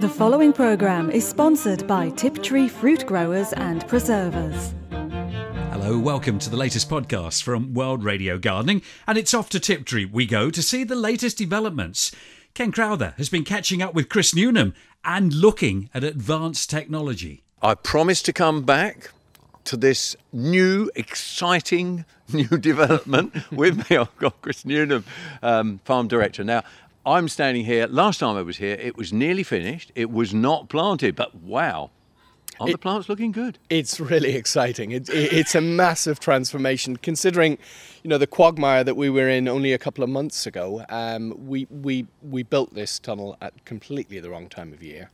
The following programme is sponsored by Tiptree Fruit Growers and Preservers. Hello, welcome to the latest podcast from World Radio Gardening, and it's off to Tiptree we go to see the latest developments. Ken Crowther has been catching up with Chris Newnham and looking at advanced technology. I promised to come back to this new, exciting new development with me. I've got Chris Newnham, um, farm director. Now, I'm standing here. Last time I was here, it was nearly finished. It was not planted, but wow, are the plants looking good? It's really exciting. It, it, it's a massive transformation, considering, you know, the quagmire that we were in only a couple of months ago. Um, we we we built this tunnel at completely the wrong time of year,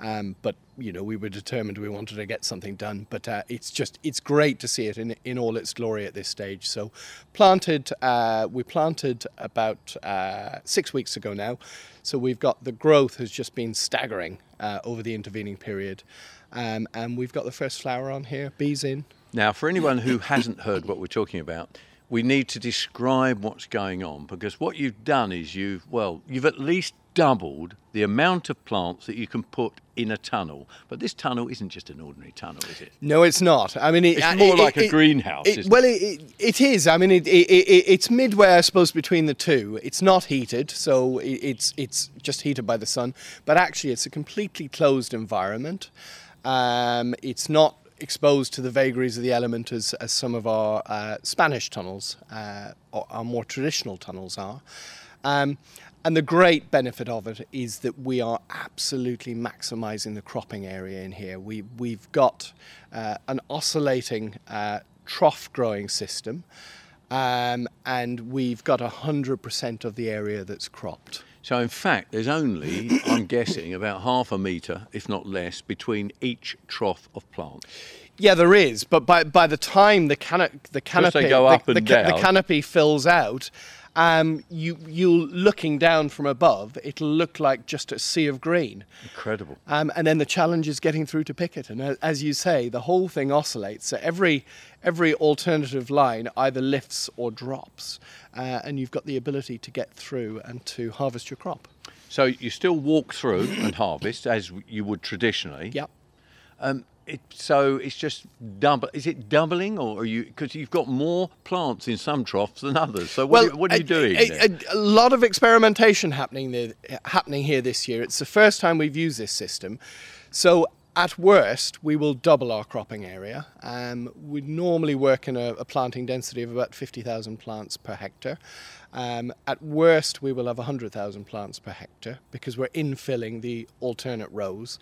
um, but you know we were determined we wanted to get something done. But uh, it's just it's great to see it in in all its glory at this stage. So, planted uh, we planted about uh, six weeks ago now. So we've got the growth has just been staggering uh, over the intervening period. Um, and we've got the first flower on here, bees in. Now, for anyone who hasn't heard what we're talking about, we need to describe what's going on because what you've done is you've, well, you've at least doubled the amount of plants that you can put in a tunnel. But this tunnel isn't just an ordinary tunnel, is it? No, it's not. I mean, it, it's more it, like it, a greenhouse. well, it, it is. I mean, it's midway, I suppose, between the two. It's not heated, so it's it's just heated by the sun. But actually, it's a completely closed environment. Um, it's not exposed to the vagaries of the element as, as some of our uh, Spanish tunnels, uh, our more traditional tunnels are. Um, and the great benefit of it is that we are absolutely maximizing the cropping area in here. We, we've got uh, an oscillating uh, trough growing system, um, and we've got 100% of the area that's cropped. So, in fact, there's only, I'm guessing, about half a metre, if not less, between each trough of plant. Yeah, there is, but by by the time the, cana- the canopy they go up the, the, down. the canopy fills out, um, you you looking down from above, it'll look like just a sea of green. Incredible. Um, and then the challenge is getting through to pick it. And uh, as you say, the whole thing oscillates. So every every alternative line either lifts or drops, uh, and you've got the ability to get through and to harvest your crop. So you still walk through and harvest as you would traditionally. Yep. Um, it, so it's just double. Is it doubling, or are you because you've got more plants in some troughs than others? So what, well, are, what are you a, doing? A, a, a, lot of experimentation happening there, happening here this year. It's the first time we've used this system. So at worst, we will double our cropping area. Um, we normally work in a, a, planting density of about 50,000 plants per hectare. Um, at worst, we will have 100,000 plants per hectare because we're infilling the alternate rows.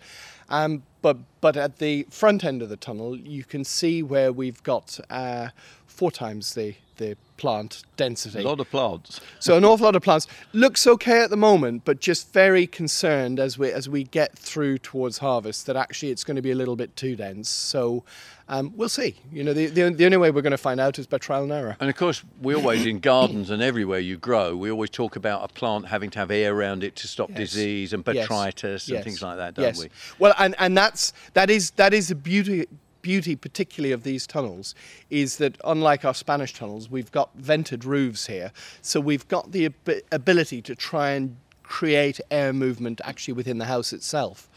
Um, but, but at the front end of the tunnel, you can see where we've got uh, four times the, the plant density. A lot of plants. So an awful lot of plants. Looks okay at the moment, but just very concerned as we as we get through towards harvest that actually it's going to be a little bit too dense. So um, we'll see. You know, the, the, the only way we're going to find out is by trial and error. And of course, we always in gardens and everywhere you grow, we always talk about a plant having to have air around it to stop Yes. disease and Yes. botrytis and Yes. things like that, don't yes. we? Well, and, and that's that is that is the beauty beauty particularly of these tunnels is that unlike our Spanish tunnels, we've got vented roofs here, so we've got the ab- ability to try and create air movement actually within the house itself.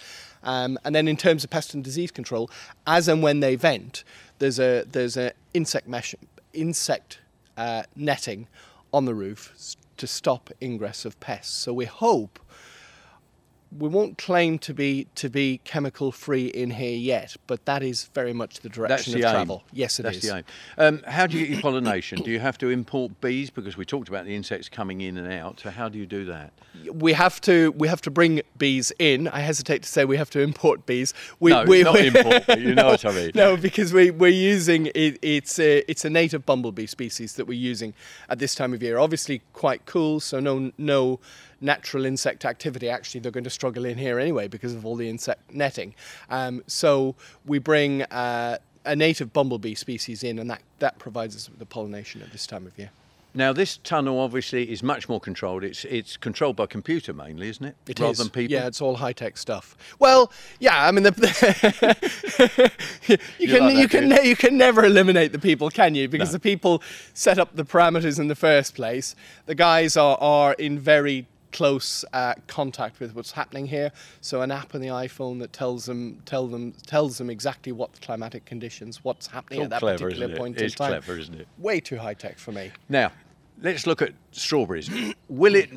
Um, and then in terms of pest and disease control, as and when they vent, there's a there's a insect mesh insect uh, netting on the roof to stop ingress of pests. So we hope we won't claim to be to be chemical free in here yet, but that is very much the direction the of aim. travel. Yes, it is. That's the aim. Um, how do you get your pollination? do you have to import bees because we talked about the insects coming in and out? So how do you do that? We have to we have to bring bees in. I hesitate to say we have to import bees. We, No, we, not we- import, you know what I mean. No, because we we're using it, it's a it's a native bumblebee species that we're using at this time of year. Obviously, quite cool. So no no natural insect activity. Actually, they're going to struggle in here anyway because of all the insect netting. Um, so we bring. Uh, a native bumblebee species in, and that, that provides us with the pollination at this time of year. Now, this tunnel obviously is much more controlled. It's it's controlled by computer mainly, isn't it? It Rather is. than people. Yeah, it's all high tech stuff. Well, yeah, I mean, the, you, You can like that, you can ne- you can never eliminate the people, can you? Because No. the people set up the parameters in the first place. The guys are are in very close uh, contact with what's happening here. So an app on the iPhone that tells them tell them tells them exactly what the climatic conditions, what's happening It's at that clever, particular point It's in time. clever, isn't it? Way too high tech for me. Now, let's look at strawberries. Will it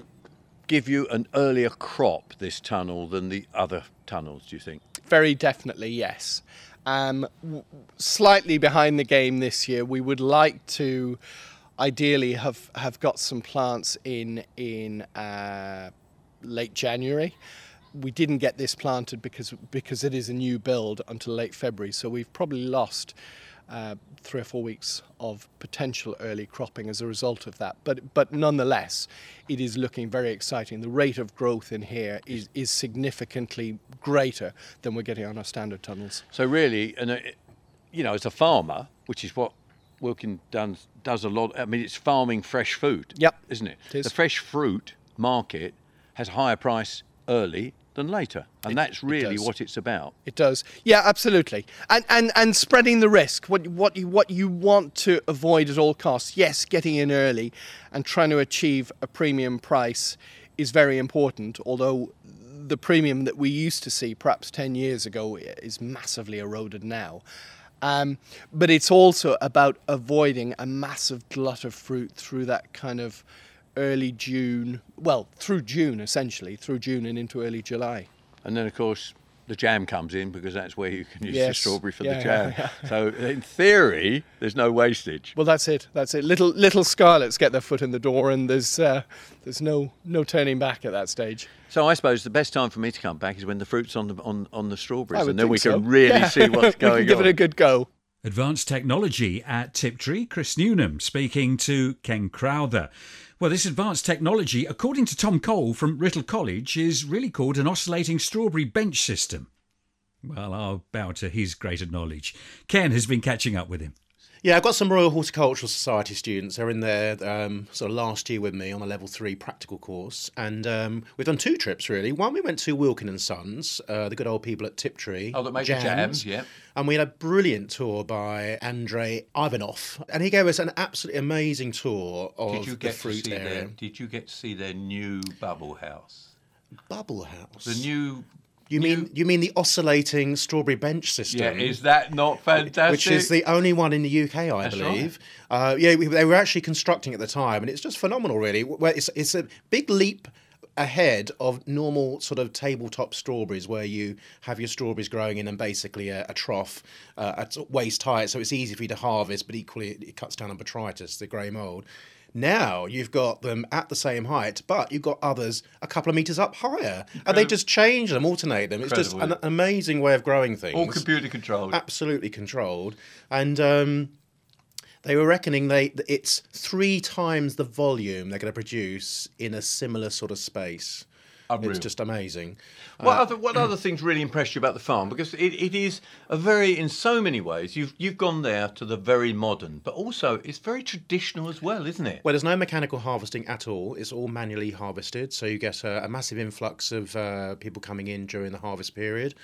give you an earlier crop, this tunnel, than the other tunnels, do you think? Very definitely, yes. Um, w- slightly behind the game this year. We would like to, ideally, have, have got some plants in in uh, late January. We didn't get this planted because because it is a new build until late February. So we've probably lost uh, three or four weeks of potential early cropping as a result of that. But but nonetheless, it is looking very exciting. The rate of growth in here is, is significantly greater than we're getting on our standard tunnels. So really, and uh, you know, as a farmer, which is what Wilkin does, does a lot. I mean, it's farming fresh food. Yep, isn't it? it is. The fresh fruit market has higher price early than later, and that's really does. what it's about. It does. Yeah, absolutely. And and and spreading the risk. What what you what you want to avoid at all costs. Yes, getting in early and trying to achieve a premium price is very important, although the premium that we used to see perhaps 10 years ago is massively eroded now. Um, but it's also about avoiding a massive glut of fruit through that kind of early June, well, through June essentially, through June and into early July. And then, of course, the jam comes in because that's where you can use the strawberry for Yeah, the yeah, jam. So, in theory, there's no wastage. Well, that's it. That's it. Little little scarlets get their foot in the door, and there's uh, there's no no turning back at that stage. So, I suppose the best time for me to come back is when the fruit's on the on, on the strawberries, and then we so. can really Yeah. see what's we going can give on. it a good go. Advanced Technology at Tiptree, Chris Newnham speaking to Ken Crowther. Well, this advanced technology, according to Tom Cole from Writtle College, is really called an oscillating strawberry bench system. Well, I'll bow to his greater knowledge. Ken has been catching up with him. Yeah, I've got some Royal Horticultural Society students. They're in there um, sort of last year with me on a level three practical course, and um, we've done two trips really. One we went to Wilkin and Sons, uh, the good old people at Tiptree. Oh, that make the jams, yeah. And we had a brilliant tour by Andrei Ivanov, and he gave us an absolutely amazing tour of Did you the get to fruit see area. their? Did you get to see their new bubble house? Bubble House. The new. You mean you mean the oscillating strawberry bench system? Yeah, is that not fantastic? which is the only one in the UK, I That's believe. Uh, yeah, they were actually constructing at the time, and it's just phenomenal, really. Where it's it's a big leap ahead of normal sort of tabletop strawberries, where you have your strawberries growing in and basically a, a trough uh, at waist height, so it's easy for you to harvest, but equally it, it cuts down on botrytis, the grey mold. Now you've got them at the same height, but you've got others a couple of meters up higher, and they just change them, alternate them. It's just an amazing way of growing things all computer controlled. absolutely controlled, and um, they were reckoning they it's three times the volume they're going to produce in a similar sort of space. Unreal. It's just amazing. What other what other things really impressed you about the farm? Because it, it is a very, in so many ways, you've you've gone there to the very modern, but also it's very traditional as well, isn't it? Well, there's no mechanical harvesting at all. It's all manually harvested, so you get a, a massive influx of uh, people coming in during the harvest period.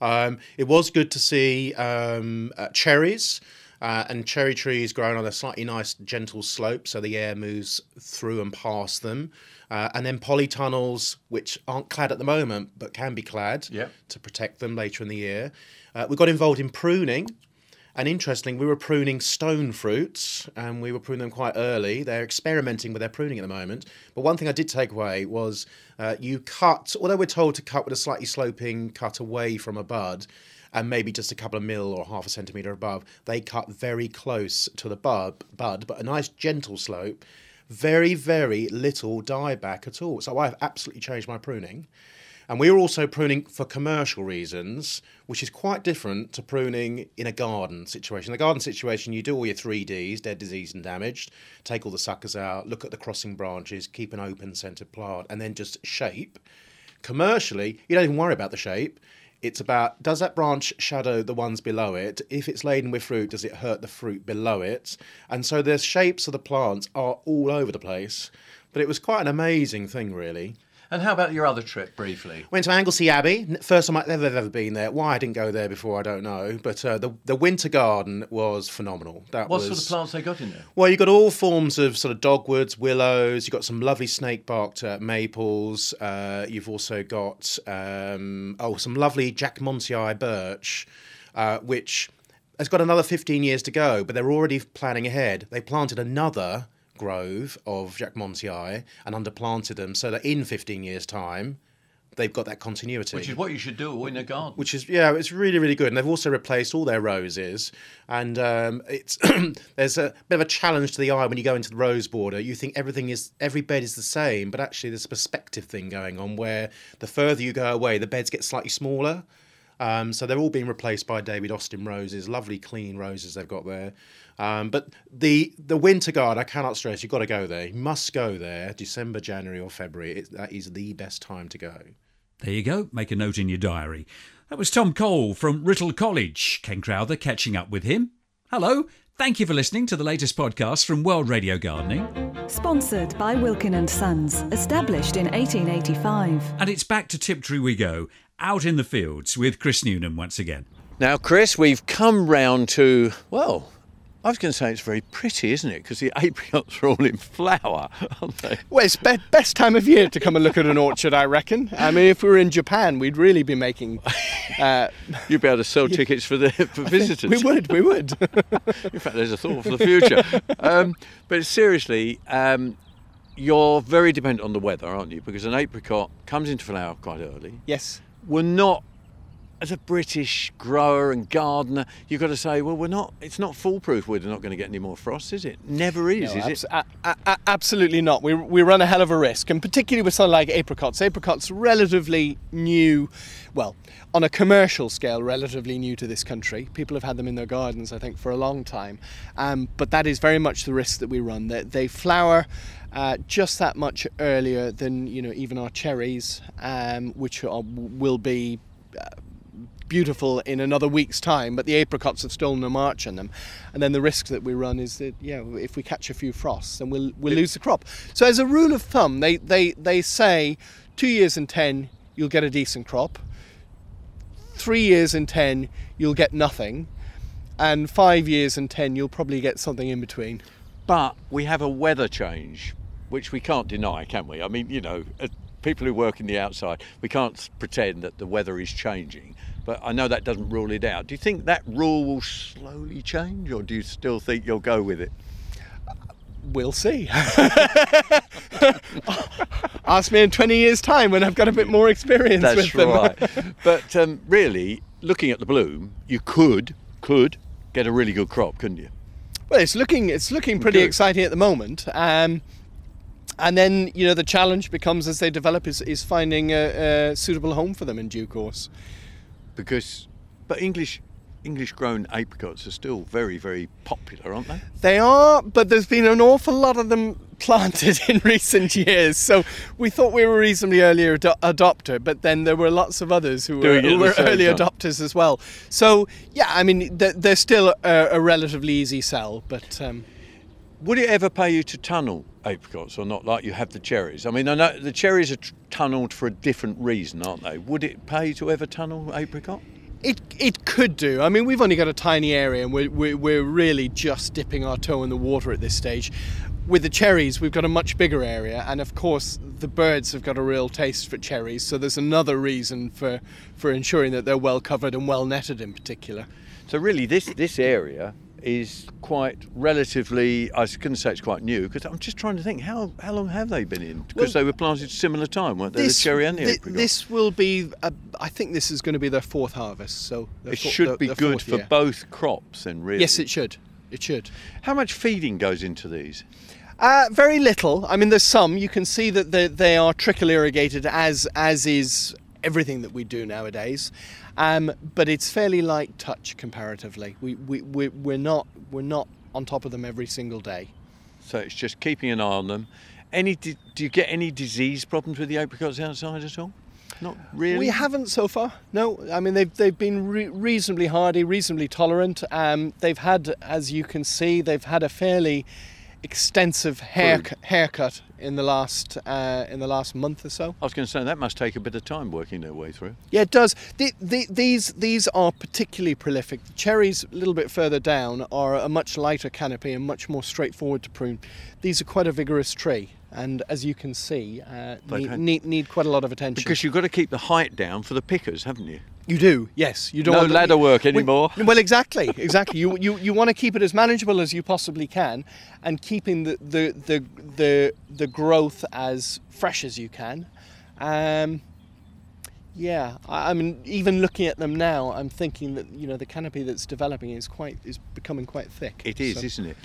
Um, it was good to see um, uh, cherries. Uh, and cherry trees growing on a slightly nice, gentle slope, so the air moves through and past them. Uh, and then polytunnels, which aren't clad at the moment, but can be clad Yep. to protect them later in the year. Uh, we got involved in pruning, and interestingly, we were pruning stone fruits, and we were pruning them quite early. They're experimenting with their pruning at the moment. But one thing I did take away was uh, you cut, although we're told to cut with a slightly sloping cut away from a bud, and maybe just a couple of mil or half a centimetre above, they cut very close to the bud, bud, but a nice gentle slope. Very, very little dieback at all. So I've absolutely changed my pruning. And we are also pruning for commercial reasons, which is quite different to pruning in a garden situation. In the garden situation, you do all your 3Ds, dead, diseased, and damaged, take all the suckers out, look at the crossing branches, keep an open centered plant, and then just shape. Commercially, you don't even worry about the shape. It's about does that branch shadow the ones below it? If it's laden with fruit, does it hurt the fruit below it? And so the shapes of the plants are all over the place. But it was quite an amazing thing, really. And how about your other trip, briefly? Went to Anglesey Abbey. First time I've ever, ever been there. Why I didn't go there before, I don't know. But uh, the the winter garden was phenomenal. That What was sort of plants they got in there? Well, you've got all forms of sort of dogwoods, willows. You've got some lovely snake barked uh, maples. Uh, you've also got um, oh some lovely jacquemontii birch, uh, which has got another 15 years to go, but they're already planning ahead. They planted another grove of jacquemontii and underplanted them so that in 15 years' time, they've got that continuity Which is what you should do in a garden. which is yeah, it's really really good. And they've also replaced all their roses. And um, it's there's a bit of a challenge to the eye when you go into the rose border. You think everything is every bed is the same, but actually there's a perspective thing going on where the further you go away, the beds get slightly smaller. Um, so they're all being replaced by David Austin roses, lovely clean roses they've got there. Um, but the the winter garden, I cannot stress, you've got to go there. You must go there, December, January, or February. It, that is the best time to go. There you go. Make a note in your diary. That was Tom Cole from Writtle College. Ken Crowther catching up with him. Hello. Thank you for listening to the latest podcast from World Radio Gardening. Sponsored by Wilkin and Sons, established in 1885. And it's back to Tiptree we go, out in the fields with Chris Newnham once again. Now, Chris, we've come round to, well, I was going to say it's very pretty, isn't it? Because the apricots are all in flower, aren't they? Well, it's be- best time of year to come and look at an orchard, I reckon. I mean, if we were in Japan, we'd really be making. Uh, You'd be able to sell tickets for the for visitors. we would, we would. In fact, there's a thought for the future. um, but seriously, um, you're very dependent on the weather, aren't you? Because an apricot comes into flower quite early. yes. We're not, as a British grower and gardener, you've got to say, well, we're not. It's not foolproof. We're not going to get any more frost, is it? Never is, No, is abs- it? a- a- absolutely not. We, we run a hell of a risk, and particularly with something like apricots. Apricots relatively new, well, on a commercial scale, relatively new to this country. People have had them in their gardens, I think, for a long time. Um, but that is very much the risk that we run. They, they flower uh, just that much earlier than you know even our cherries, um, which are, will be beautiful in another week's time, but the apricots have stolen a march on them. And then the risk that we run is that yeah, if we catch a few frosts, then we'll we'll lose the crop. So as a rule of thumb, they they they say two years in ten you'll get a decent crop. Three years in ten you'll get nothing, and five years in ten you'll probably get something in between. But we have a weather change, which we can't deny, can we? I mean, you know, uh, people who work in the outside, we can't pretend that the weather is changing. But I know that doesn't rule it out. Do you think that rule will slowly change, or do you still think you'll go with it? We'll see. Ask me in 20 years' time when I've got a bit more experience That's with them. right. but um, really, looking at the bloom, you could could get a really good crop, couldn't you? Well, it's looking it's looking pretty Good. exciting at the moment. Um, and then you know the challenge becomes as they develop is, is finding a, a suitable home for them in due course. Because, but English English grown apricots are still very very popular, aren't they? They are, but there's been an awful lot of them planted in recent years. So we thought we were reasonably early ado- adopter, but then there were lots of others who were, who were early time. adopters as well. So yeah, I mean they're, they're still a, a relatively easy sell, but. Um, Would it ever pay you to tunnel apricots or not, like you have the cherries? I mean, I know the cherries are t- tunnelled for a different reason, aren't they? Would it pay to ever tunnel apricot? It, it could do. I mean, we've only got a tiny area and we're, we're, we're really just dipping our toe in the water at this stage. With the cherries, we've got a much bigger area, and of course, the birds have got a real taste for cherries, so there's another reason for, for ensuring that they're well covered and well netted in particular. So really, this this area is quite relatively. I couldn't say it's quite new because I'm just trying to think how how long have they been in? Because Well, they were planted similar time, weren't they? the cherry and the this will be, uh, I think this is going to be their fourth harvest, so it should their- be their good for year. both crops, then. Really. Yes, it should. It should. How much feeding goes into these? Uh, very little. I mean, there's some. You can see that they, they are trickle irrigated, as as is everything that we do nowadays. Um, but it's fairly light touch comparatively. We we we we're not we're not on top of them every single day. So it's just keeping an eye on them. Any? Do you get any disease problems with the apricots outside at all? Not really. We haven't so far. No, I mean they've they've been re- reasonably hardy, reasonably tolerant. Um, they've had, as you can see, they've had a fairly extensive hair, haircut in the last uh, in the last month or so. I was going to say that must take a bit of time working their way through. Yeah, it does. The, the, these these are particularly prolific. The cherries, a little bit further down, are a much lighter canopy and much more straightforward to prune. These are quite a vigorous tree, and as you can see, uh, need, need need quite a lot of attention. Because you've got to keep the height down for the pickers, haven't you? You do, yes. You don't No want the- ladder work anymore. Well, exactly, exactly. you you, you want to keep it as manageable as you possibly can, and keeping the the the the, the growth as fresh as you can. Um, yeah, I, I mean, even looking at them now, I'm thinking that you know the canopy that's developing is quite is becoming quite thick. It is, So- isn't it?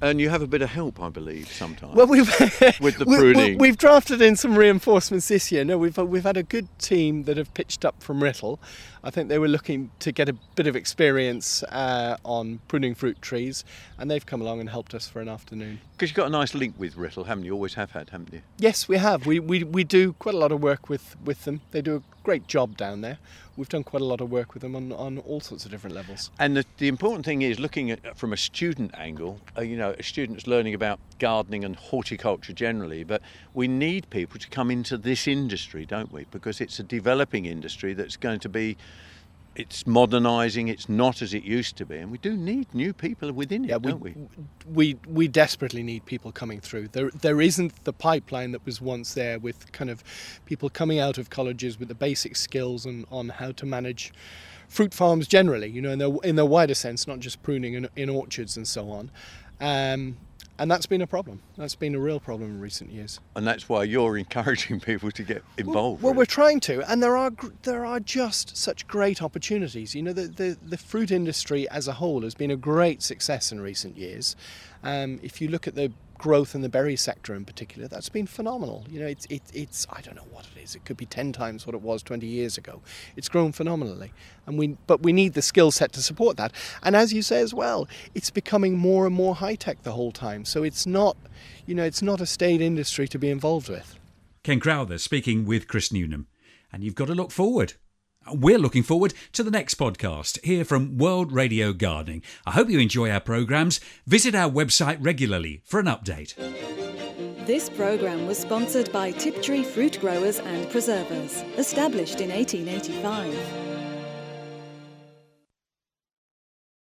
And you have a bit of help, I believe, sometimes. Well, we've With the we- we- pruning. we've drafted in some reinforcements this year. No, we've we've had a good team that have pitched up from Writtle. I think they were looking to get a bit of experience uh, on pruning fruit trees, and they've come along and helped us for an afternoon. Because you've got a nice link with Writtle, haven't you? Always have had, haven't you? Yes, we have. We, we, we do quite a lot of work with, with them. They do a great job down there. We've done quite a lot of work with them on, on all sorts of different levels. And the, the important thing is looking at from a student angle. Uh, you know, a student's learning about gardening and horticulture generally, but we need people to come into this industry, don't we? Because it's a developing industry that's going to be. It's modernising. It's not as it used to be, and we do need new people within it, Yeah, we, don't we? we we desperately need people coming through. There there isn't the pipeline that was once there with kind of people coming out of colleges with the basic skills on, on how to manage fruit farms generally. You know, in their in their wider sense, not just pruning in, in orchards and so on. Um, and that's been a problem. That's been a real problem in recent years. And that's why you're encouraging people to get involved. Well, really. we're trying to, and there are there are just such great opportunities. You know, the, the the fruit industry as a whole has been a great success in recent years. Um, if you look at the growth in the berry sector in particular, that's been phenomenal. You know, it's it, it's I don't know what it is. It could be ten times what it was 20 years ago. It's grown phenomenally, and we but we need the skill set to support that. And as you say as well, it's becoming more and more high tech the whole time. So it's not, you know, it's not a staid industry to be involved with. Ken Crowther speaking with Chris Newnham. And you've got to look forward. We're looking forward to the next podcast here from World Radio Gardening. I hope you enjoy our programmes. Visit our website regularly for an update. This programme was sponsored by Tiptree Fruit Growers and Preservers, established in 1885.